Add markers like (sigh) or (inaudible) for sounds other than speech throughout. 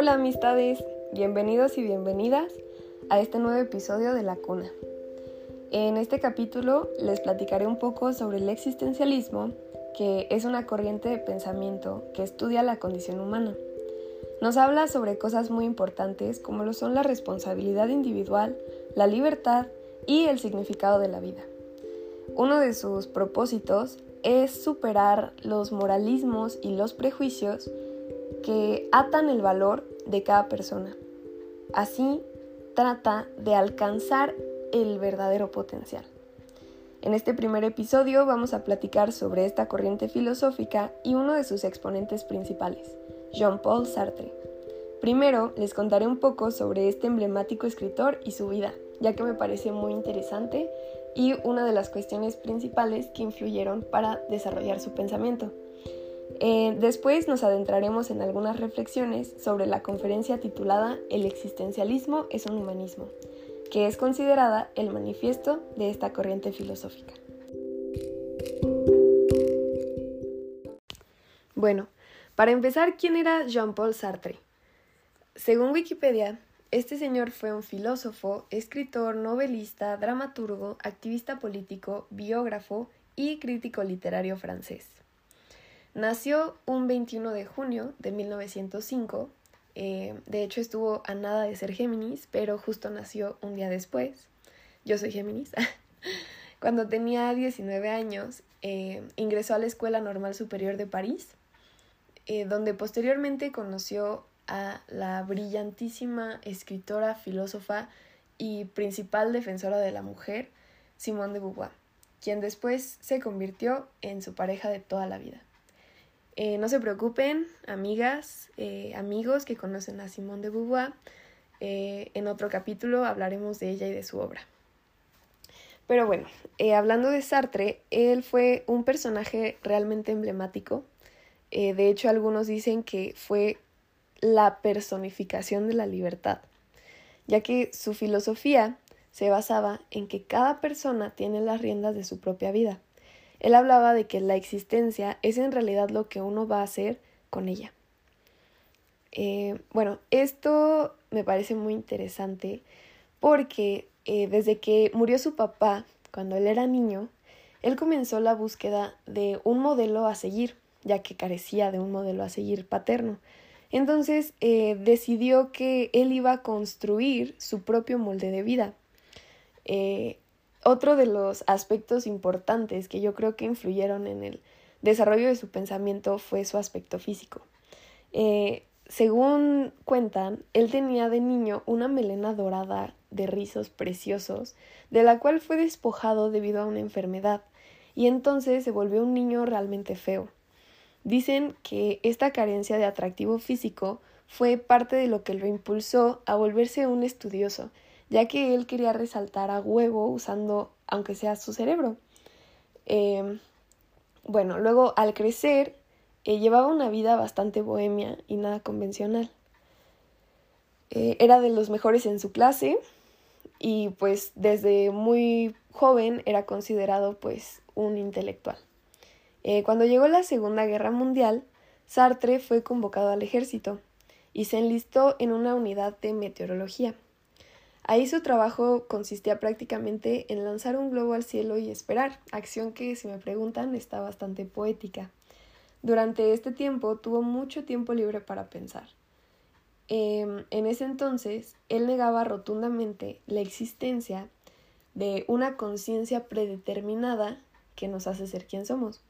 Hola amistades, bienvenidos y bienvenidas a este nuevo episodio de La Cuna. En este capítulo les platicaré un poco sobre el existencialismo, que es una corriente de pensamiento que estudia la condición humana. Nos habla sobre cosas muy importantes como lo son la responsabilidad individual, la libertad y el significado de la vida. Uno de sus propósitos es superar los moralismos y los prejuicios que atan el valor de cada persona. Así trata de alcanzar el verdadero potencial. En este primer episodio vamos a platicar sobre esta corriente filosófica y uno de sus exponentes principales, Jean-Paul Sartre. Primero les contaré un poco sobre este emblemático escritor y su vida, ya que me parece muy interesante y una de las cuestiones principales que influyeron para desarrollar su pensamiento. Eh, después nos adentraremos en algunas reflexiones sobre la conferencia titulada El existencialismo es un humanismo, que es considerada el manifiesto de esta corriente filosófica. Bueno, para empezar, ¿quién era Jean-Paul Sartre? Según Wikipedia, este señor fue un filósofo, escritor, novelista, dramaturgo, activista político, biógrafo y crítico literario francés. Nació un 21 de junio de 1905, eh, de hecho estuvo a nada de ser Géminis, pero justo nació un día después. Yo soy Géminis. (laughs) Cuando tenía 19 años, eh, ingresó a la Escuela Normal Superior de París, eh, donde posteriormente conoció a la brillantísima escritora, filósofa y principal defensora de la mujer, Simone de Beauvoir, quien después se convirtió en su pareja de toda la vida. Eh, no se preocupen, amigas, eh, amigos que conocen a Simone de Beauvoir, eh, en otro capítulo hablaremos de ella y de su obra. Pero bueno, hablando de Sartre, él fue un personaje realmente emblemático. de hecho, algunos dicen que fue la personificación de la libertad, ya que su filosofía se basaba en que cada persona tiene las riendas de su propia vida. Él hablaba de que la existencia es en realidad lo que uno va a hacer con ella. Eh, bueno, esto me parece muy interesante porque eh, desde que murió su papá, cuando él era niño, él comenzó la búsqueda de un modelo a seguir, ya que carecía de un modelo a seguir paterno. Entonces eh, decidió que él iba a construir su propio molde de vida. Otro de los aspectos importantes que yo creo que influyeron en el desarrollo de su pensamiento fue su aspecto físico. Eh, según cuentan, él tenía de niño una melena dorada de rizos preciosos, de la cual fue despojado debido a una enfermedad, y entonces se volvió un niño realmente feo. Dicen que esta carencia de atractivo físico fue parte de lo que lo impulsó a volverse un estudioso, ya que él quería resaltar a huevo usando, aunque sea su cerebro. Em, bueno, luego al crecer eh, llevaba una vida bastante bohemia y nada convencional. Eh, era de los mejores en su clase y pues desde muy joven era considerado pues un intelectual. Eh, cuando llegó la Segunda Guerra Mundial, Sartre fue convocado al ejército y se enlistó en una unidad de meteorología. Ahí su trabajo consistía prácticamente en lanzar un globo al cielo y esperar, acción que, si me preguntan, está bastante poética. Durante este tiempo tuvo mucho tiempo libre para pensar. Em, en ese entonces, él negaba rotundamente la existencia de una conciencia predeterminada que nos hace ser quien somos.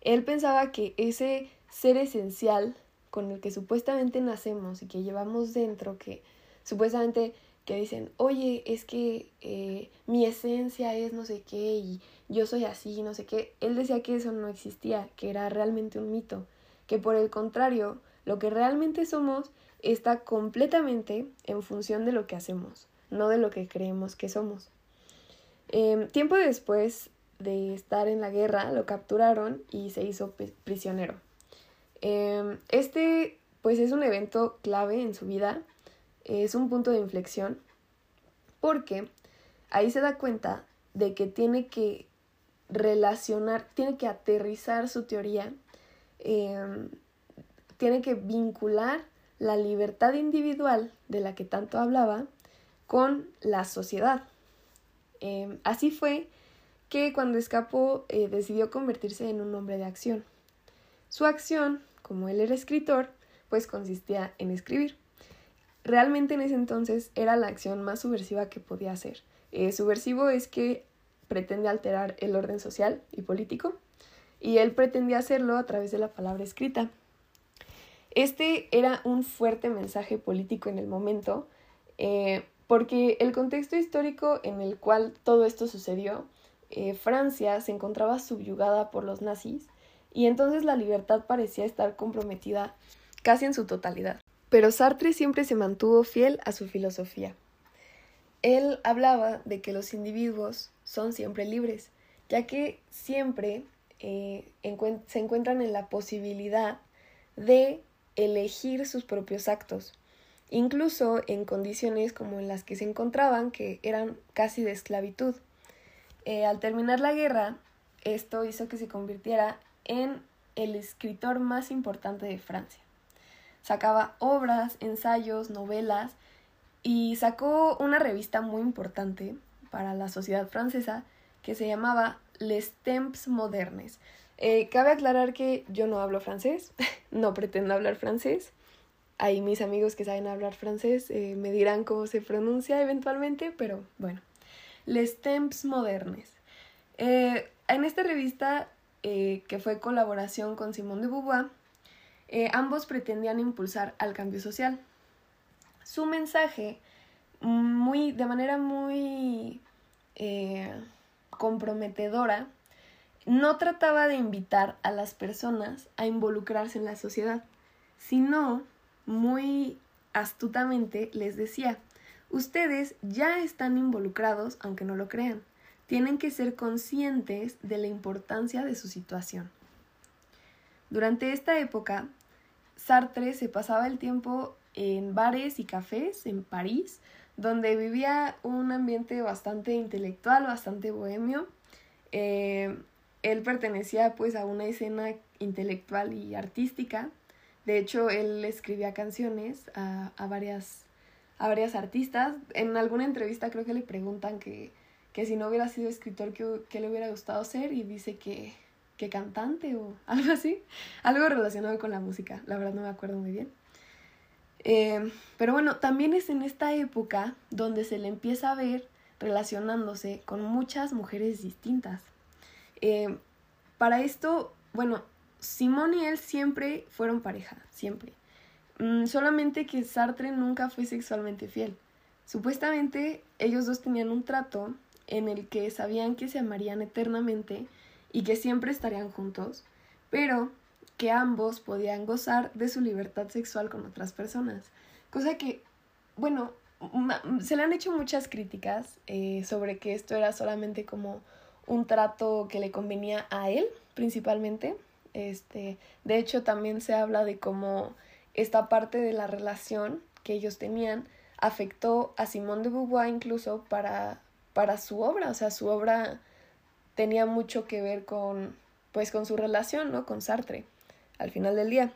Él pensaba que ese ser esencial con el que supuestamente nacemos y que llevamos dentro, que supuestamente que dicen, oye, es que eh, mi esencia es no sé qué y yo soy así, no sé qué, él decía que eso no existía, que era realmente un mito, que por el contrario, lo que realmente somos está completamente en función de lo que hacemos, no de lo que creemos que somos. Em, tiempo después, de estar en la guerra, lo capturaron y se hizo prisionero. Em, este, pues, es un evento clave en su vida, es un punto de inflexión, porque ahí se da cuenta de que tiene que relacionar, tiene que aterrizar su teoría, em, tiene que vincular la libertad individual de la que tanto hablaba con la sociedad. Em, así fue que cuando escapó eh, decidió convertirse en un hombre de acción. Su acción, como él era escritor, pues consistía en escribir. Realmente en ese entonces era la acción más subversiva que podía hacer. Eh, subversivo es que pretende alterar el orden social y político, y él pretendía hacerlo a través de la palabra escrita. Este era un fuerte mensaje político en el momento, eh, porque el contexto histórico en el cual todo esto sucedió, eh, Francia se encontraba subyugada por los nazis y entonces la libertad parecía estar comprometida casi en su totalidad. Pero Sartre siempre se mantuvo fiel a su filosofía. Él hablaba de que los individuos son siempre libres, ya que siempre eh, se encuentran en la posibilidad de elegir sus propios actos, incluso en condiciones como en las que se encontraban, que eran casi de esclavitud. Eh, al terminar la guerra, esto hizo que se convirtiera en el escritor más importante de Francia. Sacaba obras, ensayos, novelas y sacó una revista muy importante para la sociedad francesa que se llamaba Les Temps Modernes. Eh, cabe aclarar que yo no hablo francés, (laughs) no pretendo hablar francés. Hay mis amigos que saben hablar francés, eh, me dirán cómo se pronuncia eventualmente, pero bueno. Les Temps Modernes. Eh, en esta revista, que fue colaboración con Simone de Beauvoir, ambos pretendían impulsar al cambio social. Su mensaje, muy, de manera muy comprometedora, no trataba de invitar a las personas a involucrarse en la sociedad, sino muy astutamente les decía, ustedes ya están involucrados aunque no lo crean, tienen que ser conscientes de la importancia de su situación. Durante esta época, Sartre se pasaba el tiempo en bares y cafés en París, donde vivía un ambiente bastante intelectual, bastante bohemio. Eh, él pertenecía pues a una escena intelectual y artística. De hecho, él escribía canciones a, a, varias, a varias artistas. En alguna entrevista creo que le preguntan que, que si no hubiera sido escritor, ¿qué, le hubiera gustado ser? Y dice que, cantante o (laughs) algo así. Algo relacionado con la música. La verdad no me acuerdo muy bien. Eh, pero bueno, también es en esta época donde se le empieza a ver relacionándose con muchas mujeres distintas. Eh, para esto, bueno, Simón y él siempre fueron pareja, siempre. Mm, solamente que Sartre nunca fue sexualmente fiel. Supuestamente ellos dos tenían un trato en el que sabían que se amarían eternamente y que siempre estarían juntos, pero que ambos podían gozar de su libertad sexual con otras personas. Cosa que, bueno, se le han hecho muchas críticas eh, sobre que esto era solamente como un trato que le convenía a él principalmente. Este, de hecho, también se habla de cómo esta parte de la relación que ellos tenían afectó a Simón de Beauvoir incluso para, para su obra. O sea, su obra tenía mucho que ver con, pues, con su relación, ¿no? Con Sartre, al final del día.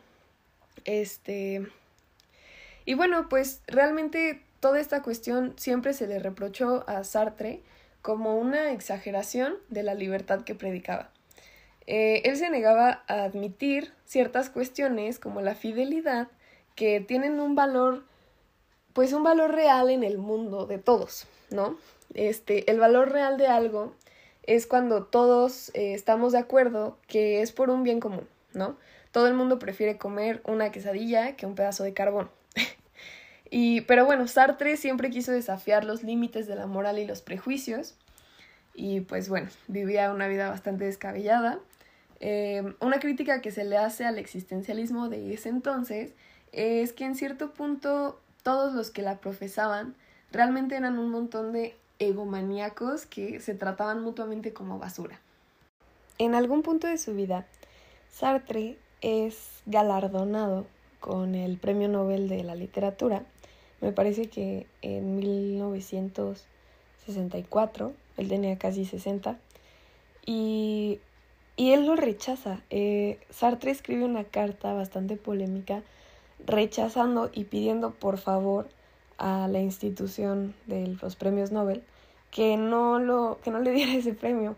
Este. Y bueno, pues realmente toda esta cuestión siempre se le reprochó a Sartre como una exageración de la libertad que predicaba. Eh, él se negaba a admitir ciertas cuestiones como la fidelidad que tienen un valor, pues un valor real en el mundo de todos, ¿no? Este, el valor real de algo es cuando todos eh, estamos de acuerdo que es por un bien común, ¿no? Todo el mundo prefiere comer una quesadilla que un pedazo de carbón. (laughs) Y, pero bueno, Sartre siempre quiso desafiar los límites de la moral y los prejuicios. Y pues bueno, vivía una vida bastante descabellada. Eh, una crítica que se le hace al existencialismo de ese entonces es que en cierto punto todos los que la profesaban realmente eran un montón de egomaníacos que se trataban mutuamente como basura. En algún punto de su vida, Sartre es galardonado con el Premio Nobel de la Literatura me parece que en 1964, él tenía casi 60, y, y él lo rechaza. Eh, Sartre escribe una carta bastante polémica rechazando y pidiendo por favor a la institución de los premios Nobel que no, lo, que no le diera ese premio,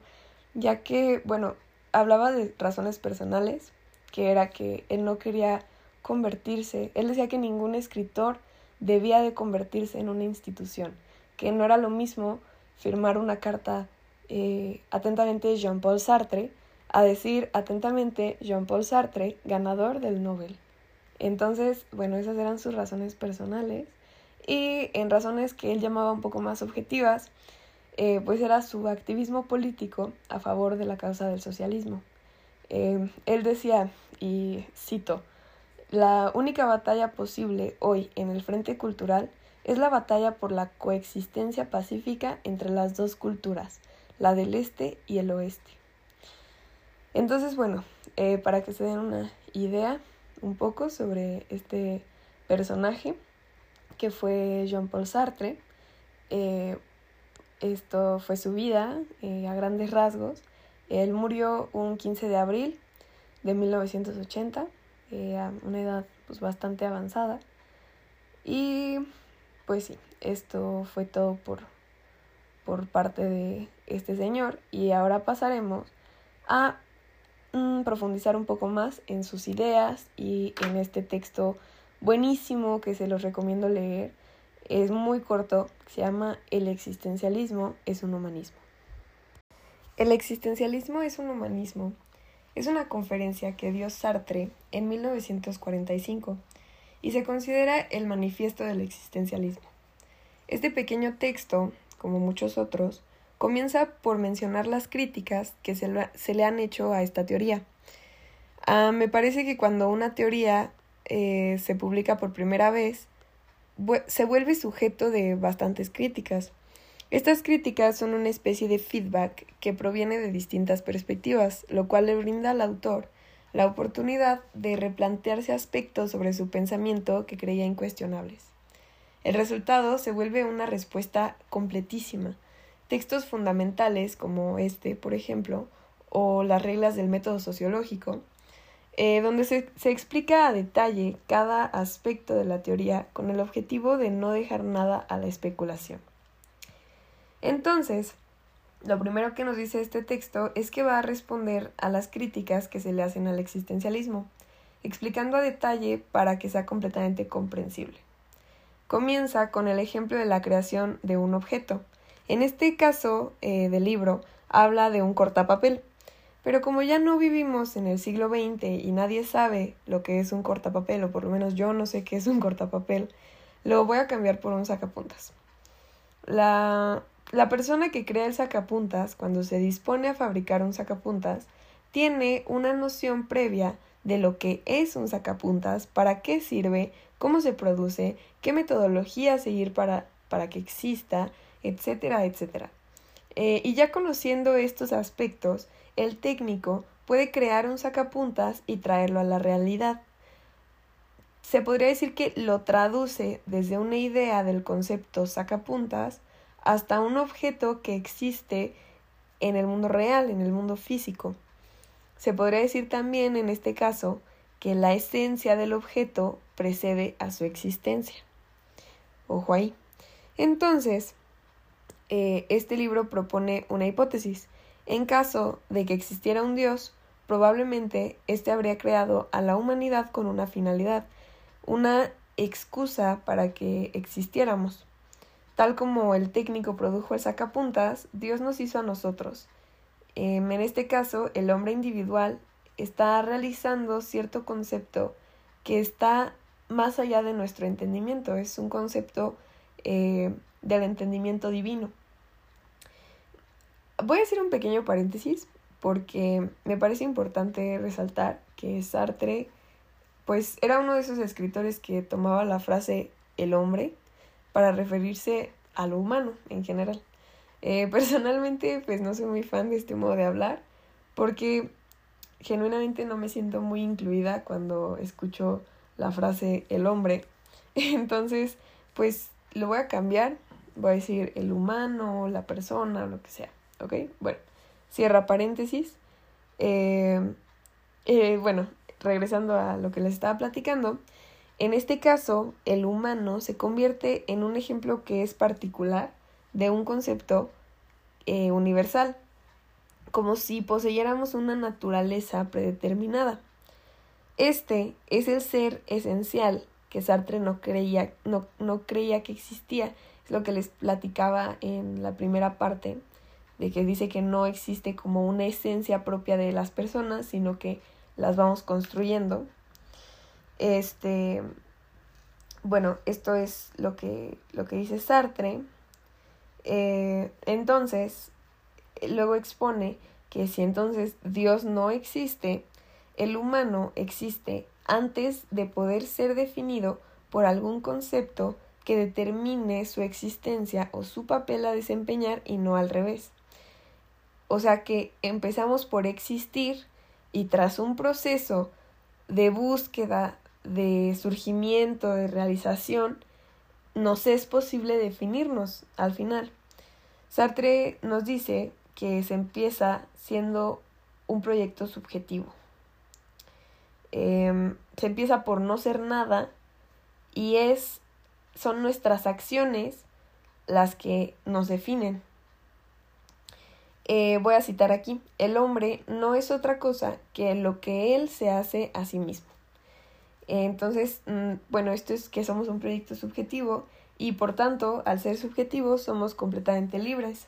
ya que, bueno, hablaba de razones personales, que era que él no quería convertirse, él decía que ningún escritor debía de convertirse en una institución, que no era lo mismo firmar una carta eh, atentamente Jean-Paul Sartre a decir atentamente Jean-Paul Sartre, ganador del Nobel. Entonces, bueno, esas eran sus razones personales y en razones que él llamaba un poco más objetivas, eh, pues era su activismo político a favor de la causa del socialismo. Eh, él decía, y cito, la única batalla posible hoy en el frente cultural es la batalla por la coexistencia pacífica entre las dos culturas, la del este y el oeste. Entonces, bueno, eh, para que se den una idea un poco sobre este personaje que fue Jean-Paul Sartre, esto fue su vida eh, a grandes rasgos. Él murió un 15 de abril de 1980, eh, a una edad pues, bastante avanzada. Y pues sí, esto fue todo por, por parte de este señor. Y ahora pasaremos a mm, profundizar un poco más en sus ideas y en este texto buenísimo que se los recomiendo leer es muy corto, se llama El existencialismo es un humanismo. El existencialismo es un humanismo. Es una conferencia que dio Sartre en 1945 y se considera el manifiesto del existencialismo. Este pequeño texto, como muchos otros, comienza por mencionar las críticas que se, le han hecho a esta teoría. Ah, me parece que cuando una teoría eh, se publica por primera vez, se vuelve sujeto de bastantes críticas. Estas críticas son una especie de feedback que proviene de distintas perspectivas, lo cual le brinda al autor la oportunidad de replantearse aspectos sobre su pensamiento que creía incuestionables. El resultado se vuelve una respuesta completísima. Textos fundamentales como este, por ejemplo, o las reglas del método sociológico, eh, donde se, se explica a detalle cada aspecto de la teoría con el objetivo de no dejar nada a la especulación. Entonces, lo primero que nos dice este texto es que va a responder a las críticas que se le hacen al existencialismo, explicando a detalle para que sea completamente comprensible. Comienza con el ejemplo de la creación de un objeto. En este caso eh, del libro habla de un cortapapel, pero como ya no vivimos en el siglo XX y nadie sabe lo que es un cortapapel, o por lo menos yo no sé qué es un cortapapel, lo voy a cambiar por un sacapuntas. La, la persona que crea el sacapuntas, cuando se dispone a fabricar un sacapuntas, tiene una noción previa de lo que es un sacapuntas, para qué sirve, cómo se produce, qué metodología seguir para, para que exista, etcétera, etcétera. Eh, y ya conociendo estos aspectos, el técnico puede crear un sacapuntas y traerlo a la realidad. Se podría decir que lo traduce desde una idea del concepto sacapuntas hasta un objeto que existe en el mundo real, en el mundo físico. Se podría decir también en este caso que la esencia del objeto precede a su existencia. Ojo ahí. Entonces, eh, este libro propone una hipótesis en caso de que existiera un Dios, probablemente éste habría creado a la humanidad con una finalidad, una excusa para que existiéramos. Tal como el técnico produjo el sacapuntas, Dios nos hizo a nosotros. Em, en este caso, el hombre individual está realizando cierto concepto que está más allá de nuestro entendimiento, es un concepto eh, del entendimiento divino. Voy a hacer un pequeño paréntesis porque me parece importante resaltar que Sartre pues era uno de esos escritores que tomaba la frase el hombre para referirse a lo humano en general. Eh, (laughs) personalmente pues no soy muy fan de este modo de hablar porque genuinamente no me siento muy incluida cuando escucho la frase el hombre. (laughs) Entonces pues lo voy a cambiar, voy a decir el humano, la persona, lo que sea. Bueno, cierra paréntesis. Eh, eh, bueno, regresando a lo que les estaba platicando, En este caso, el humano se convierte en un ejemplo que es particular de un concepto eh, universal, como si poseyéramos una naturaleza predeterminada. Este es el ser esencial que Sartre no creía, no, no creía que existía. Es lo que les platicaba en la primera parte, de que dice que no existe como una esencia propia de las personas, sino que las vamos construyendo. Este, bueno, esto es lo que, lo que dice Sartre. Eh, entonces, luego expone que si entonces Dios no existe, el humano existe antes de poder ser definido por algún concepto que determine su existencia o su papel a desempeñar y no al revés. O sea que empezamos por existir y tras un proceso de búsqueda, de surgimiento, de realización, nos es posible definirnos al final. Sartre nos dice que se empieza siendo un proyecto subjetivo. Em, se empieza por no ser nada y es son nuestras acciones las que nos definen. Eh, voy a citar aquí, el hombre no es otra cosa que lo que él se hace a sí mismo. entonces, mm, bueno, esto es que somos un proyecto subjetivo y por tanto, al ser subjetivos, somos completamente libres.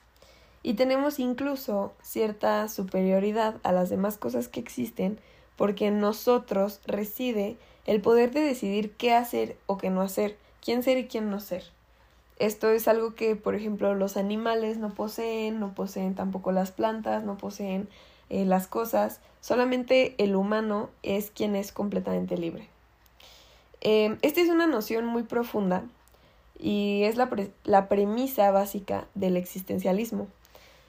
Y tenemos incluso cierta superioridad a las demás cosas que existen porque en nosotros reside el poder de decidir qué hacer o qué no hacer, quién ser y quién no ser. Esto es algo que, por ejemplo, los animales no poseen, no poseen tampoco las plantas, no poseen eh, las cosas, solamente el humano es quien es completamente libre. Eh, esta es una noción muy profunda y es la, la premisa básica del existencialismo.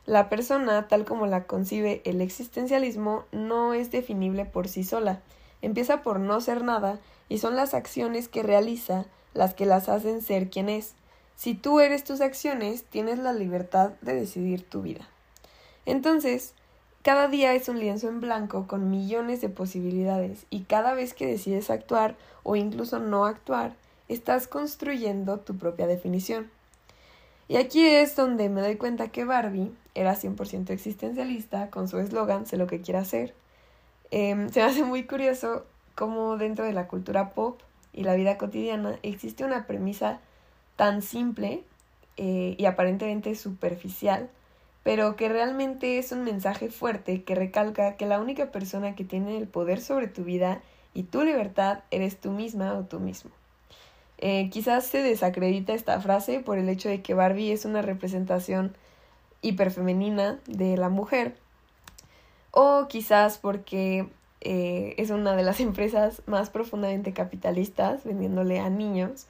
La persona, tal como la concibe el existencialismo, no es definible por sí sola. Empieza por no ser nada y son las acciones que realiza las que las hacen ser quien es. Si tú eres tus acciones, tienes la libertad de decidir tu vida. Entonces, cada día es un lienzo en blanco con millones de posibilidades y cada vez que decides actuar o incluso no actuar, estás construyendo tu propia definición. Y aquí es donde me doy cuenta que Barbie era 100% existencialista con su eslogan, sé lo que quiera hacer. Em, se me hace muy curioso cómo dentro de la cultura pop y la vida cotidiana existe una premisa tan simple eh, y aparentemente superficial, pero que realmente es un mensaje fuerte que recalca que la única persona que tiene el poder sobre tu vida y tu libertad eres tú misma o tú mismo. Eh, quizás se desacredita esta frase por el hecho de que Barbie es una representación hiperfemenina de la mujer, o quizás porque eh, es una de las (laughs) empresas más profundamente capitalistas vendiéndole a niños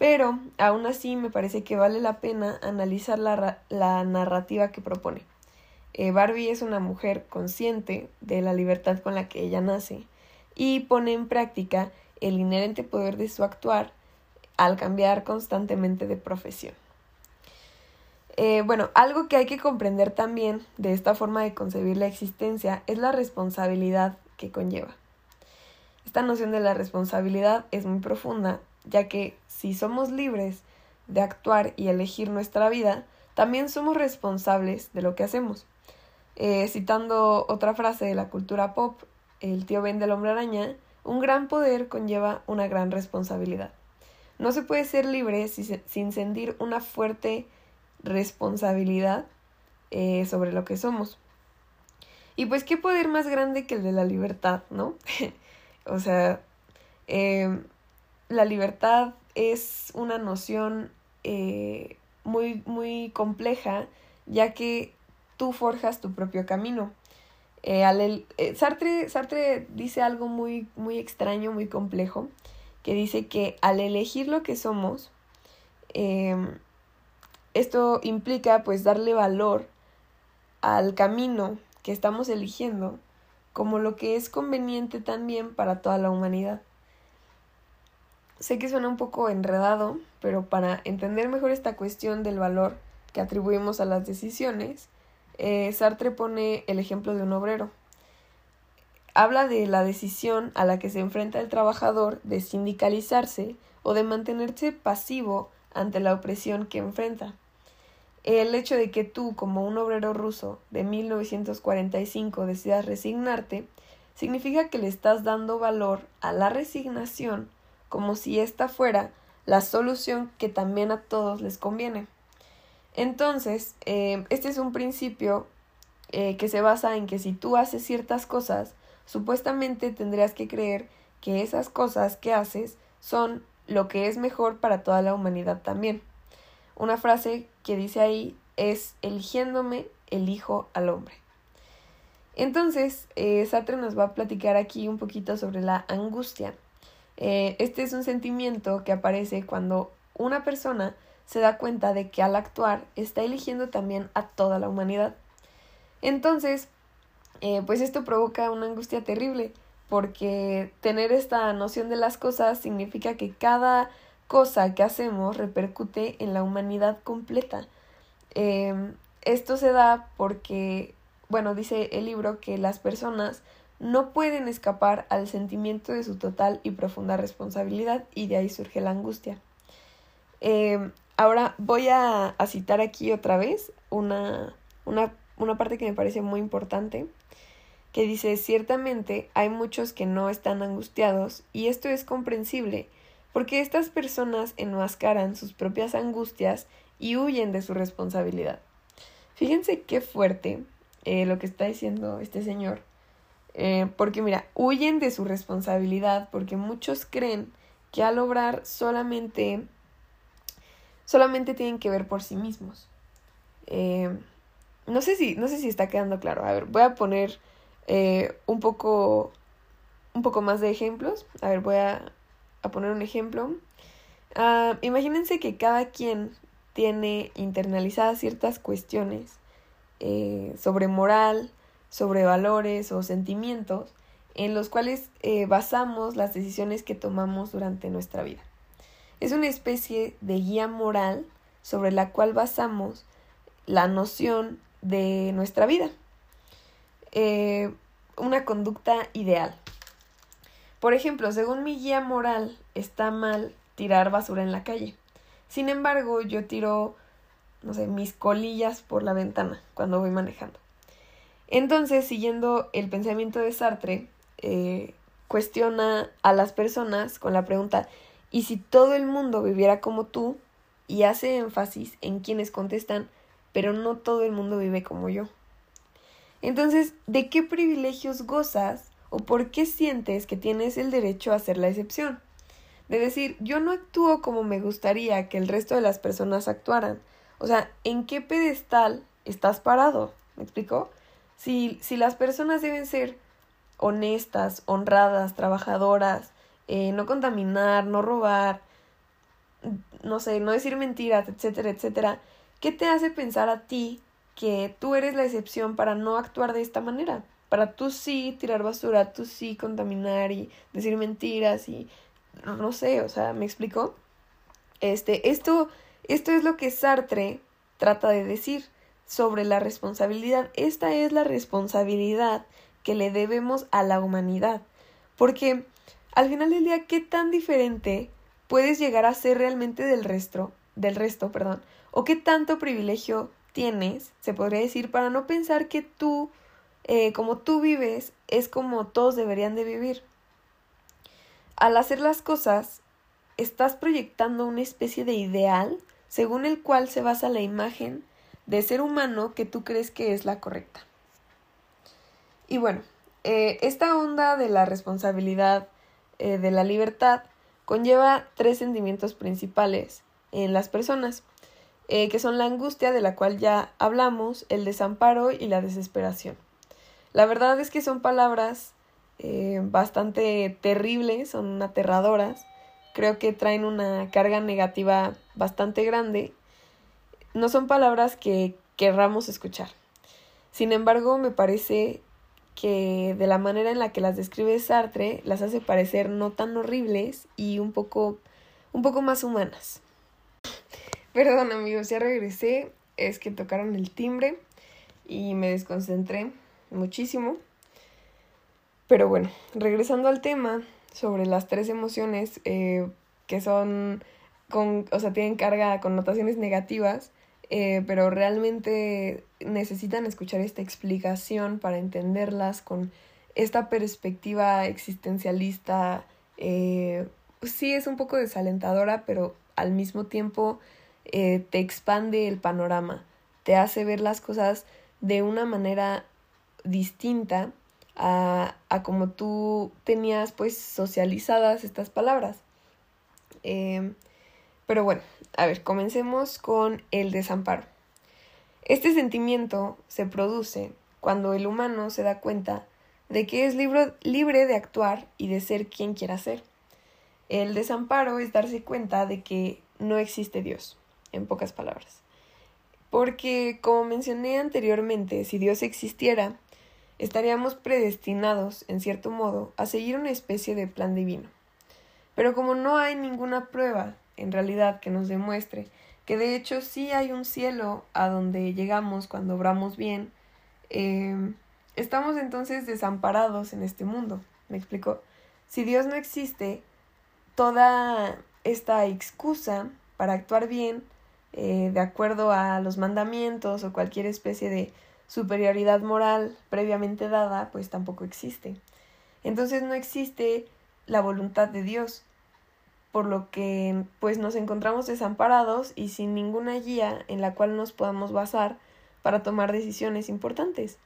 pero aún así me parece que vale la pena analizar la, narrativa que propone. Eh, Barbie es una mujer consciente de la libertad con la que ella nace y pone en práctica el inherente poder de su actuar al cambiar constantemente de profesión. Eh, bueno, algo que hay que comprender también de esta forma de concebir la existencia es la responsabilidad que conlleva. Esta noción de la responsabilidad es muy profunda ya que si somos libres de actuar y elegir nuestra vida, también somos responsables de lo que hacemos. Eh, citando otra frase de la cultura pop, el tío Ben del hombre araña, un gran poder conlleva una gran responsabilidad. No se puede ser libre sin sentir una fuerte responsabilidad eh, sobre lo que somos. Y pues qué poder más grande que el de la libertad, ¿no? (laughs) o sea, eh, la libertad es una noción eh, muy, muy compleja, ya que tú forjas tu propio camino. Eh, eh, Sartre, Sartre dice algo muy, muy extraño, muy complejo, que dice que al elegir lo que somos, em, esto implica pues darle valor al camino que estamos eligiendo como lo que es conveniente también para toda la humanidad. Sé que suena un poco enredado, pero para entender mejor esta cuestión del valor que atribuimos a las decisiones, eh, Sartre pone el ejemplo de un obrero. habla de la decisión a la que se enfrenta el trabajador de sindicalizarse o de mantenerse pasivo ante la opresión que enfrenta. El hecho de que tú, como un obrero ruso de 1945, decidas resignarte, significa que le estás dando valor a la resignación como si ésta fuera la solución que también a todos les conviene. Entonces, eh, este es un principio eh, que se basa en que si tú haces ciertas cosas, supuestamente tendrías que creer que esas cosas que haces son lo que es mejor para toda la humanidad también. Una frase que dice ahí es eligiéndome, elijo al hombre. Entonces, eh, Sartre nos va a platicar aquí un poquito sobre la angustia. Eh, este es un sentimiento que aparece cuando una persona se da cuenta de que al actuar está eligiendo también a toda la humanidad. Entonces, eh, pues esto provoca una angustia terrible, porque tener esta noción de las cosas significa que cada cosa que hacemos repercute en la humanidad completa. Em, esto se da porque, bueno, dice el libro que las personas no pueden escapar al sentimiento de su total y profunda responsabilidad y de ahí surge la angustia. Em, ahora voy a, a, citar aquí otra vez una, una, una parte que me parece muy importante que dice ciertamente hay muchos que no están angustiados y esto es comprensible porque estas personas enmascaran sus propias angustias y huyen de su responsabilidad. Fíjense qué fuerte eh, lo que está diciendo este señor, eh, porque mira, huyen de su responsabilidad porque muchos creen que al obrar solamente, solamente tienen que ver por sí mismos. Eh, no sé si, no sé si está quedando claro. A ver, voy a poner un poco, un poco más de ejemplos. A ver, voy a a poner un ejemplo. Ah, imagínense que cada quien tiene internalizadas ciertas cuestiones eh, sobre moral, sobre valores o sentimientos en los cuales eh, basamos las decisiones que tomamos durante nuestra vida. Es una especie de guía moral sobre la cual basamos la noción de nuestra vida. Eh, una conducta ideal. Por ejemplo, según mi guía moral, está mal tirar basura en la calle. Sin embargo, yo tiro, no sé, mis colillas por la ventana cuando voy manejando. Entonces, siguiendo el pensamiento de Sartre, eh, cuestiona a las personas con la pregunta, ¿y si todo el mundo viviera como tú? Y hace énfasis en quienes contestan, pero no todo el mundo vive como yo. Entonces, ¿de qué privilegios gozas o por qué sientes que tienes el derecho a hacer la excepción. De decir, yo no actúo como me gustaría que el resto de las personas actuaran. O sea, ¿en qué pedestal estás parado? ¿Me explico? Si, si las personas deben ser honestas, honradas, trabajadoras, eh, no contaminar, no robar, no sé, no decir mentiras, etcétera, etcétera, ¿qué te hace pensar a ti que tú eres la excepción para no actuar de esta manera? para tú sí tirar basura, tú sí contaminar y decir mentiras y no, sé, o sea, ¿me explico? Este, esto, esto es lo que Sartre trata de decir sobre la responsabilidad. Esta es la responsabilidad que le debemos a la humanidad. Porque al final del día, ¿qué tan diferente puedes llegar a ser realmente del resto, del resto, perdón? O qué tanto privilegio tienes, se podría decir, para no pensar que tú eh, como tú vives es como todos deberían de vivir. Al hacer las cosas, estás proyectando una especie de ideal según el cual se basa la imagen de ser humano que tú crees que es la correcta. Y bueno, eh, esta onda de la responsabilidad eh, de la libertad conlleva tres sentimientos principales en las personas, que son la angustia de la cual ya hablamos, el desamparo y la desesperación. La verdad es que son palabras eh, bastante terribles, son aterradoras. Creo que traen una carga negativa bastante grande. No son palabras que querramos escuchar. Sin embargo, me parece que de la manera en la que las describe Sartre las hace parecer no tan horribles y un poco un poco más humanas. Perdón amigos, ya regresé, es que tocaron el timbre y me desconcentré muchísimo. Pero bueno, regresando al tema sobre las tres emociones eh, que son, con, o sea, tienen carga, connotaciones negativas, eh, pero realmente necesitan escuchar esta explicación para entenderlas con esta perspectiva existencialista. Eh, sí es un poco desalentadora, pero al mismo tiempo te expande el panorama, te hace ver las cosas de una manera distinta a, a como tú tenías pues socializadas estas palabras. Pero bueno, a ver, comencemos con el desamparo. Este sentimiento se produce cuando el humano se da cuenta de que es libre de actuar y de ser quien quiera ser. El desamparo es darse cuenta de que no existe Dios, en pocas palabras. Porque, como mencioné anteriormente, si Dios existiera, estaríamos predestinados, en cierto modo, a seguir una especie de plan divino. Pero como no hay ninguna prueba, en realidad, que nos demuestre que de hecho sí hay un cielo a donde llegamos cuando obramos bien, eh, estamos entonces desamparados en este mundo. ¿Me explico? Si Dios no existe, toda esta excusa para actuar bien, eh, de acuerdo a los mandamientos o cualquier especie de superioridad moral previamente dada, pues tampoco existe. Entonces no existe la voluntad de Dios, por lo que pues nos encontramos desamparados y sin ninguna guía en la cual nos podamos basar para tomar decisiones importantes.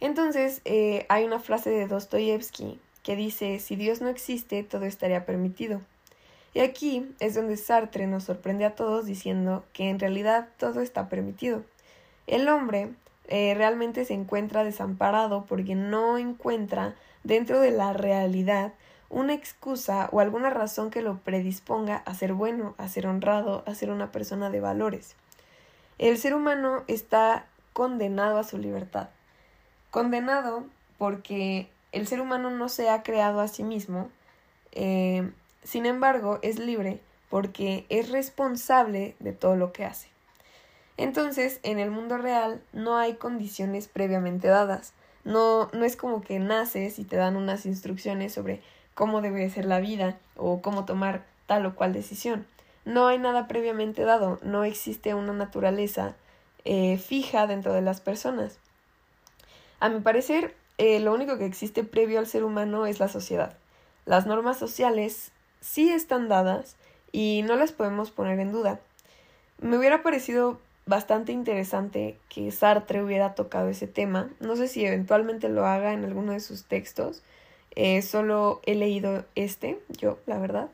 Entonces eh, hay una frase de Dostoyevsky que dice si Dios no existe todo estaría permitido. Y aquí es donde Sartre nos sorprende a todos diciendo que en realidad todo está permitido. El hombre eh, realmente se encuentra desamparado porque no encuentra dentro de la realidad una excusa o alguna razón que lo predisponga a ser bueno, a ser honrado, a ser una persona de valores. El ser humano está condenado a su libertad. Condenado porque el ser humano no se ha creado a sí mismo, eh, sin embargo es libre porque es responsable de todo lo que hace. Entonces, en el mundo real no hay condiciones previamente dadas. No, no es como que naces y te dan unas instrucciones sobre cómo debe ser la vida o cómo tomar tal o cual decisión. No hay nada previamente dado, no existe una naturaleza eh, fija dentro de las personas. A mi parecer, eh, lo único que existe previo al ser humano es la sociedad. Las normas sociales sí están dadas y no las podemos poner en duda. Me hubiera parecido bastante interesante que Sartre hubiera tocado ese tema. No sé si eventualmente lo haga en alguno de sus textos. Eh, solo he leído este, yo, la verdad.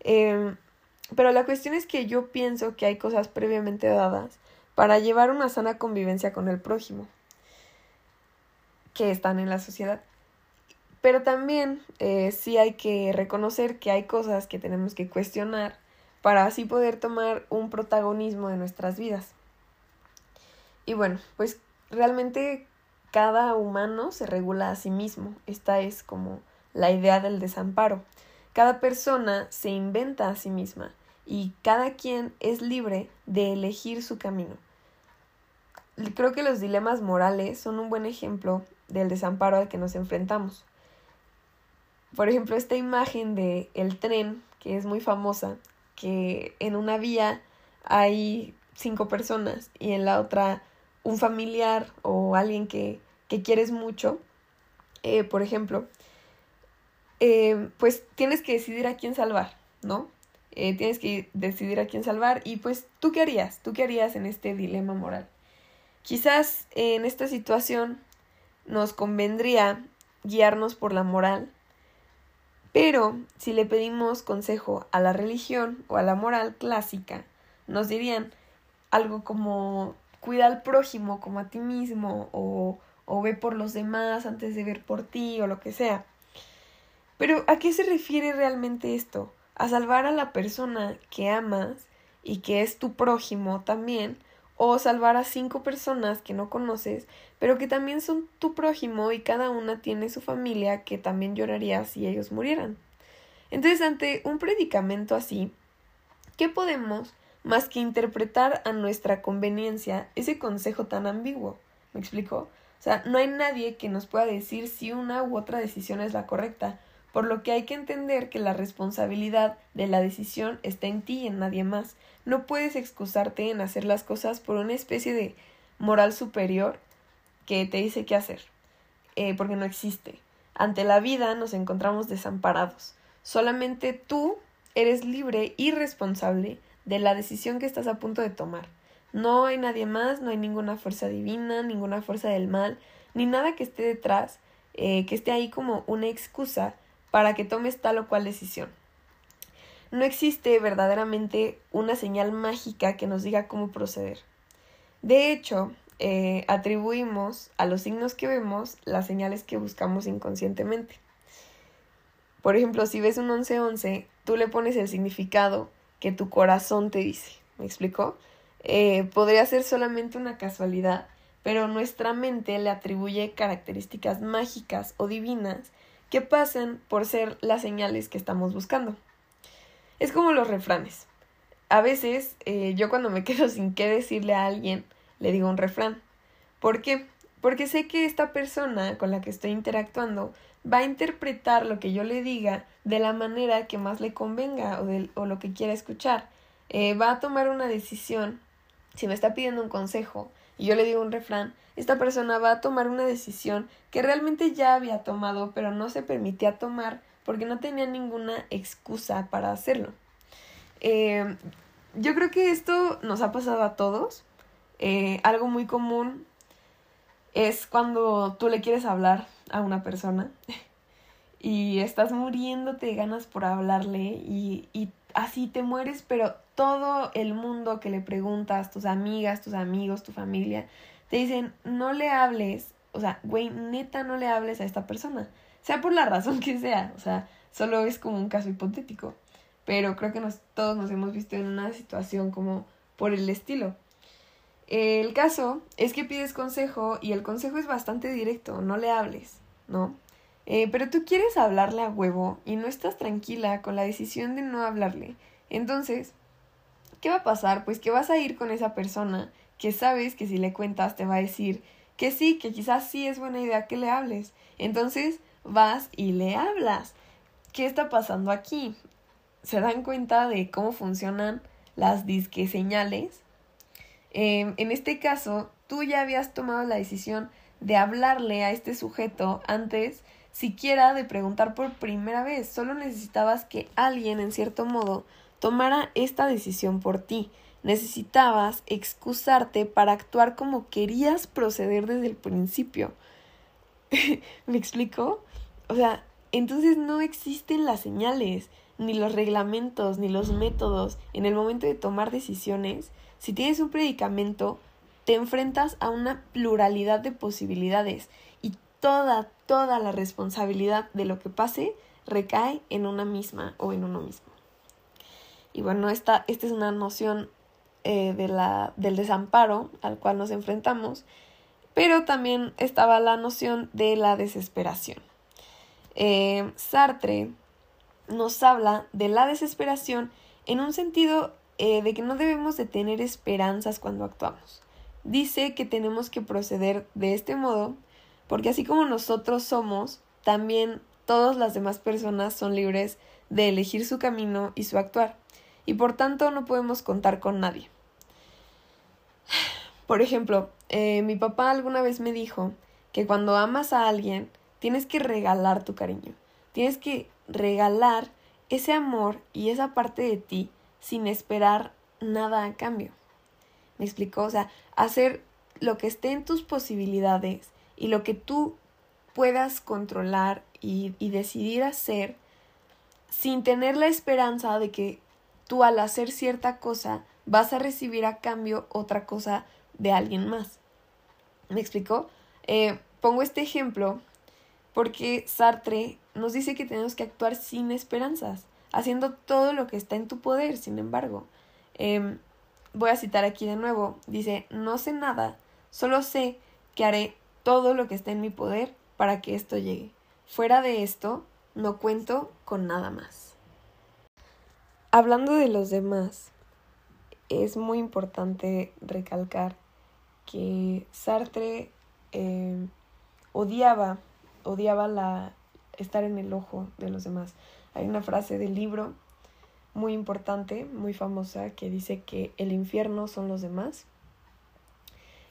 Em, pero la cuestión es que yo pienso que hay cosas previamente dadas para llevar una sana convivencia con el prójimo que están en la sociedad. Pero también eh, sí hay que reconocer que hay cosas que tenemos que cuestionar para así poder tomar un protagonismo de nuestras vidas. Y bueno, pues realmente cada humano se regula a sí mismo. Esta es como la idea del desamparo. Cada persona se inventa a sí misma y cada quien es libre de elegir su camino. Creo que los dilemas morales son un buen ejemplo del desamparo al que nos enfrentamos. Por ejemplo, esta imagen de el tren, que es muy famosa, que en una vía hay cinco personas y en la otra un familiar o alguien que, que quieres mucho, eh, por ejemplo, eh, pues tienes que decidir a quién salvar, ¿no? Eh, tienes que decidir a quién salvar y pues tú qué harías, tú qué harías en este dilema moral. Quizás en esta situación nos convendría guiarnos por la moral, pero si le pedimos consejo a la religión o a la moral clásica, nos dirían algo como cuida al prójimo como a ti mismo o, o ve por los demás antes de ver por ti o lo que sea. Pero ¿a qué se refiere realmente esto? ¿A salvar a la persona que amas y que es tu prójimo también? ¿O salvar a cinco personas que no conoces, pero que también son tu prójimo y cada una tiene su familia que también lloraría si ellos murieran? Entonces, ante un predicamento así, ¿qué podemos más que interpretar a nuestra conveniencia ese consejo tan ambiguo. ¿Me explico? Sea, no hay nadie que nos pueda decir si una u otra decisión es la correcta, por lo que hay que entender que la responsabilidad de la decisión está en ti y en nadie más. No puedes excusarte en hacer las cosas por una especie de moral superior que te dice qué hacer, eh, porque no existe. Ante la vida nos encontramos desamparados. Solamente tú eres libre y responsable de la decisión que estás a punto de tomar. No hay nadie más, no hay ninguna fuerza divina, ninguna fuerza del mal, ni nada que esté detrás, eh, que esté ahí como una excusa para que tomes tal o cual decisión. No existe verdaderamente una señal mágica que nos diga cómo proceder. De hecho, eh, atribuimos a los signos que vemos las señales que buscamos inconscientemente. Por ejemplo, si ves un 1111, tú le pones el significado que tu corazón te dice. ¿Me explicó? Eh, podría ser solamente una casualidad, pero nuestra mente le atribuye características mágicas o divinas que pasan por ser las señales que estamos buscando. Es como los refranes. A veces eh, yo cuando me (laughs) quedo sin qué decirle a alguien, le digo un refrán. ¿Por qué? Porque sé que esta persona con la que estoy interactuando va a interpretar lo que yo le diga de la manera que más le convenga o, lo que quiera escuchar. Eh, va a tomar una decisión. Si me está pidiendo un consejo y yo le digo un refrán, esta persona va a tomar una decisión que realmente ya había tomado, pero no se permitía tomar porque no tenía ninguna excusa para hacerlo. Eh, yo creo que esto nos ha pasado a todos. Eh, algo muy común es cuando tú le quieres hablar a una persona (laughs) y estás muriéndote de ganas por hablarle y, y así te mueres, pero todo el mundo que le preguntas, tus amigas, tus amigos, tu familia, te dicen, no le hables, o sea, güey, neta no le hables a esta persona, sea por la razón que sea, o sea, solo es como un caso hipotético, pero creo que nos, todos nos hemos visto en una situación como por el estilo. El caso es que pides consejo y el consejo es bastante directo, no le hables, ¿no? Eh, pero tú quieres hablarle a huevo y no estás tranquila con la decisión de no hablarle. Entonces, ¿qué va a pasar? Pues que vas a ir con esa persona que sabes que si le cuentas te va a decir que sí, que quizás sí es buena idea que le hables. Entonces vas y le hablas. ¿Qué está pasando aquí? ¿Se dan cuenta de cómo funcionan las disque señales? Em, en este caso, tú ya habías tomado la decisión de hablarle a este sujeto antes siquiera de preguntar por primera vez. Solo necesitabas que alguien, en cierto modo, tomara esta decisión por ti. Necesitabas excusarte para actuar como querías proceder desde el principio. (laughs) ¿Me explico? O sea, entonces no existen las señales, ni los reglamentos, ni los métodos en el momento de tomar decisiones si tienes un predicamento, te enfrentas a una pluralidad de posibilidades y toda, toda la responsabilidad de lo que pase recae en una misma o en uno mismo. Y bueno, esta, esta es una noción eh, de la, del desamparo al cual nos enfrentamos, pero también estaba la noción de la desesperación. Eh, Sartre nos habla de la desesperación en un sentido eh, de que no debemos de tener esperanzas cuando actuamos. Dice que tenemos que proceder de este modo porque así como nosotros somos, también todas las demás personas son libres de elegir su camino y su actuar, y por tanto no podemos contar con nadie. Por ejemplo, eh, mi papá alguna vez me dijo que cuando amas a alguien tienes que regalar tu cariño, tienes que regalar ese amor y esa parte de ti sin esperar nada a cambio. ¿Me explicó? O sea, hacer lo que esté en tus posibilidades y lo que tú puedas controlar y, y decidir hacer sin tener la esperanza de que tú al hacer cierta cosa vas a recibir a cambio otra cosa de alguien más. ¿Me explicó? Eh, pongo este ejemplo porque Sartre nos dice que tenemos que actuar sin esperanzas haciendo todo lo que está en tu poder, sin embargo. Em, voy a citar aquí de nuevo, dice, no sé nada, solo sé que haré todo lo que está en mi poder para que esto llegue. Fuera de esto, no cuento con nada más. Hablando de los demás, es muy importante recalcar que Sartre eh, odiaba, odiaba la, estar en el ojo de los demás. Hay una frase del libro muy importante, muy famosa, que dice que el infierno son los demás.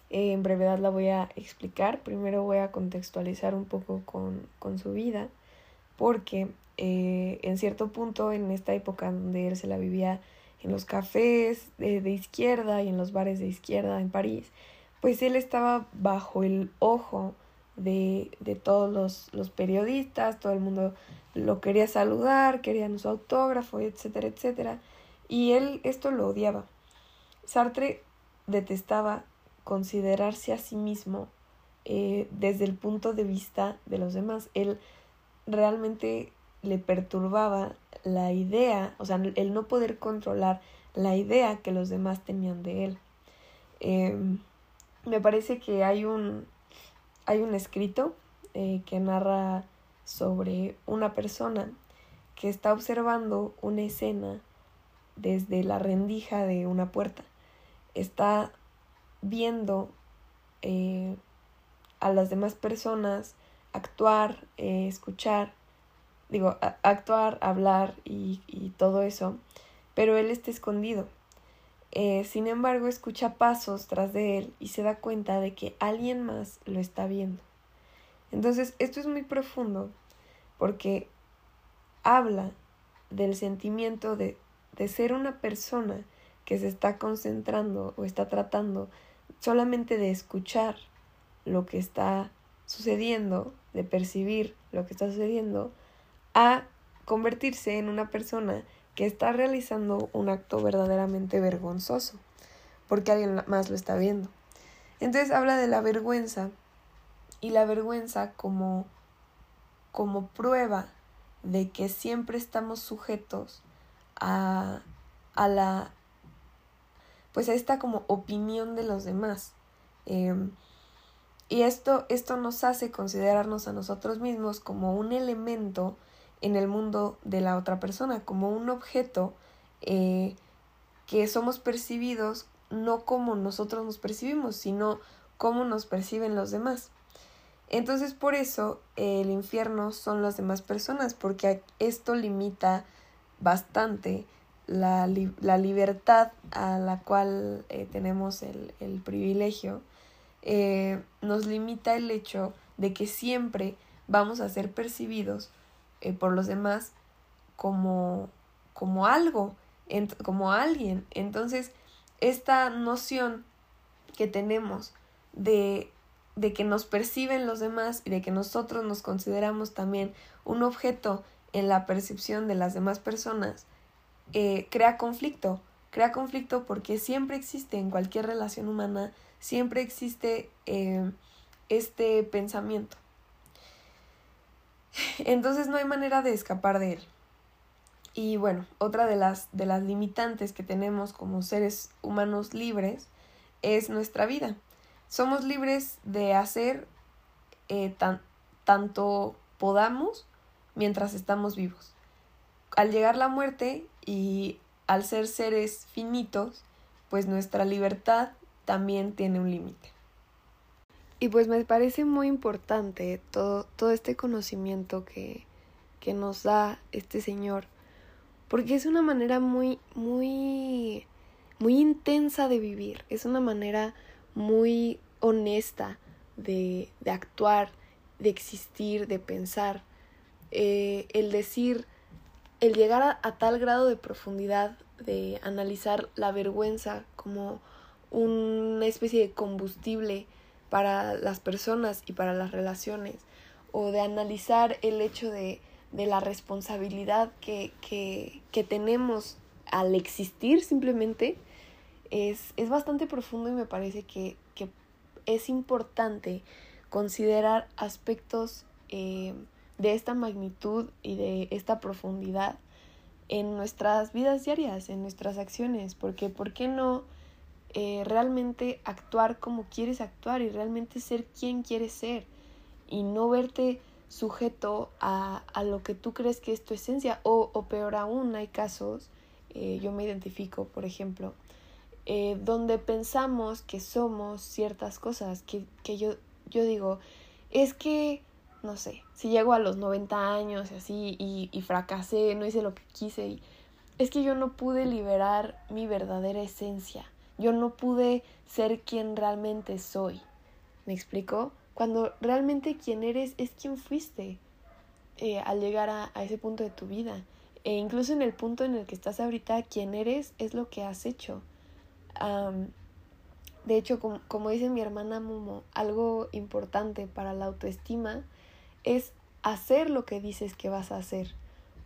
En brevedad la voy a explicar. Primero voy a contextualizar un poco con, con su vida, porque eh, en cierto punto, en esta época donde él se la vivía en los cafés de, de izquierda y en los bares de izquierda en París, pues él estaba bajo el ojo de, de todos los, los, periodistas, todo el mundo lo quería saludar, querían su autógrafo, etcétera, etcétera. Y él esto lo odiaba. Sartre detestaba considerarse a sí mismo eh, desde el punto de vista de los demás. Él realmente le perturbaba la idea, o sea, el no poder controlar la idea que los demás tenían de él. Em, me parece que hay un, hay un escrito eh, que narra sobre una persona que está observando una escena desde la rendija de una puerta. Está viendo eh, a las demás personas actuar, eh, escuchar, digo, actuar, hablar y, todo eso, pero él está escondido. Eh, sin embargo, escucha pasos tras de él y se da cuenta de que alguien más lo está viendo. Entonces, esto es muy profundo porque habla del sentimiento de, de ser una persona que se está concentrando o está tratando solamente de escuchar lo que está sucediendo, de percibir lo que está sucediendo, a convertirse en una persona que está realizando un acto verdaderamente vergonzoso, porque alguien más lo está viendo. Entonces habla de la vergüenza y la vergüenza como, como prueba de que siempre estamos sujetos a, a la pues a esta como opinión de los demás. Em, y esto, esto nos hace considerarnos a nosotros mismos como un elemento en el mundo de la otra persona, como un objeto eh, que somos percibidos no como nosotros nos percibimos, sino como nos perciben los demás. Entonces por eso el infierno son las demás personas, porque esto limita bastante la, la libertad a la cual eh, tenemos el, el privilegio, eh, nos limita el hecho de que siempre vamos a ser percibidos eh, por los demás como, como algo, como alguien. Entonces, esta noción que tenemos de, de que nos perciben los demás y de que nosotros nos consideramos también un objeto en la percepción de las demás personas, eh, crea conflicto. Crea conflicto porque siempre existe en cualquier relación humana, siempre existe eh, este pensamiento. (laughs) Entonces no hay manera de escapar de él. Y bueno, otra de las, de las limitantes que tenemos como seres humanos libres es nuestra vida. Somos libres de hacer eh, tan, tanto podamos mientras estamos vivos. Al llegar la muerte y al ser seres finitos, pues nuestra libertad también tiene un límite. Y pues me parece muy importante todo, todo este conocimiento que, que nos da este Señor, porque es una manera muy, muy, muy intensa de vivir, es una manera muy honesta de, de actuar, de existir, de pensar. Eh, el decir, el llegar a, a, tal grado de profundidad de analizar la vergüenza como una especie de combustible para las personas y para las relaciones, o de analizar el hecho de, de la responsabilidad que, que, que, tenemos al existir simplemente, es, es bastante profundo y me parece que, que es importante considerar aspectos eh, de esta magnitud y de esta profundidad en nuestras vidas diarias, en nuestras acciones, porque ¿por qué no eh, realmente actuar como quieres actuar y realmente ser quien quieres ser y no verte sujeto a, a lo que tú crees que es tu esencia o, o peor aún hay casos, eh, yo me identifico por ejemplo, eh, donde pensamos que somos ciertas cosas, que, que yo, yo digo, es que, no sé, si llego a los 90 años y así y, y fracasé, no hice lo que quise, es que yo no pude liberar mi verdadera esencia. Yo no pude ser quien realmente soy. ¿Me explico? Cuando realmente quien eres es quien fuiste eh, al llegar a, ese punto de tu vida. E incluso en el punto en el que estás ahorita, quien eres es lo que has hecho. de hecho, como, como dice mi hermana Momo, algo importante para la autoestima es hacer lo que dices que vas a hacer.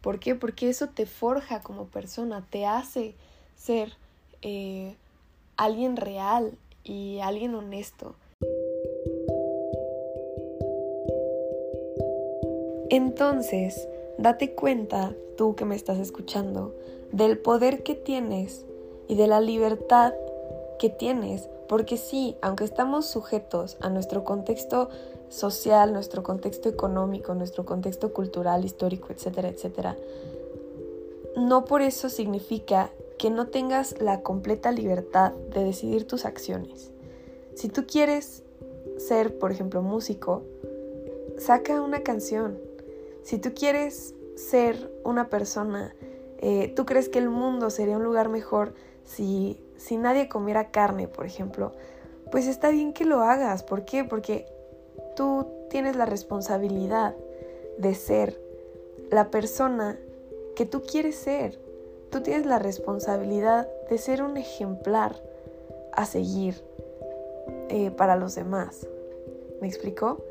¿Por qué? Porque eso te forja como persona, te hace ser eh, alguien real y alguien honesto. Entonces, date cuenta, tú que me estás escuchando, del poder que tienes y de la libertad que tienes, porque sí, aunque estamos sujetos a nuestro contexto social, nuestro contexto económico, nuestro contexto cultural, histórico, etcétera, etcétera, no por eso significa que no tengas la completa libertad de decidir tus acciones. Si tú quieres ser, por ejemplo, músico, saca una canción, si tú quieres ser una persona, eh, tú crees que el mundo sería un lugar mejor si, si nadie comiera carne, por ejemplo, pues está bien que lo hagas. ¿Por qué? Porque tú tienes la responsabilidad de ser la persona que tú quieres ser. Tú tienes la responsabilidad de ser un ejemplar a seguir eh, para los demás. ¿Me explico?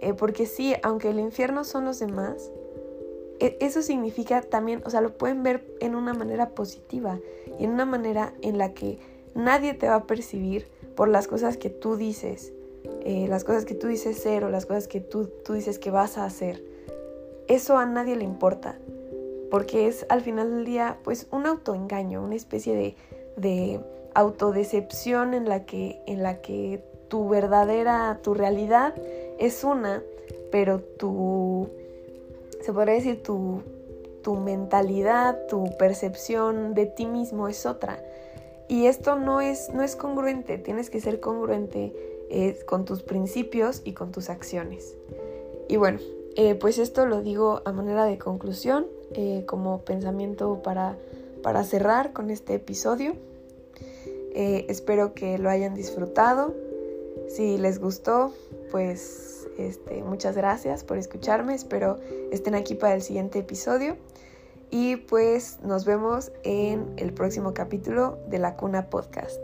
Eh, porque sí, aunque el infierno son los demás, e, eso significa también, o sea, lo pueden ver en una manera positiva y en una manera en la que nadie te va a percibir por las cosas que tú dices, eh, las cosas que tú dices ser o las cosas que tú, tú dices que vas a hacer. Eso a nadie le importa, porque es al final del día pues un autoengaño, una especie de, de autodecepción en la que, en la que tu verdadera, tu realidad es una, pero tu, se podría decir, tu, tu mentalidad, tu percepción de ti mismo es otra. Y esto no es, no es congruente, tienes que ser congruente eh, con tus principios y con tus acciones. Y bueno, eh, pues esto lo digo a manera de conclusión, eh, como pensamiento para, para cerrar con este episodio. espero que lo hayan disfrutado. Si les gustó, pues este, muchas gracias por escucharme. Espero estén aquí para el siguiente episodio. Y pues nos vemos en el próximo capítulo de La Cuna Podcast.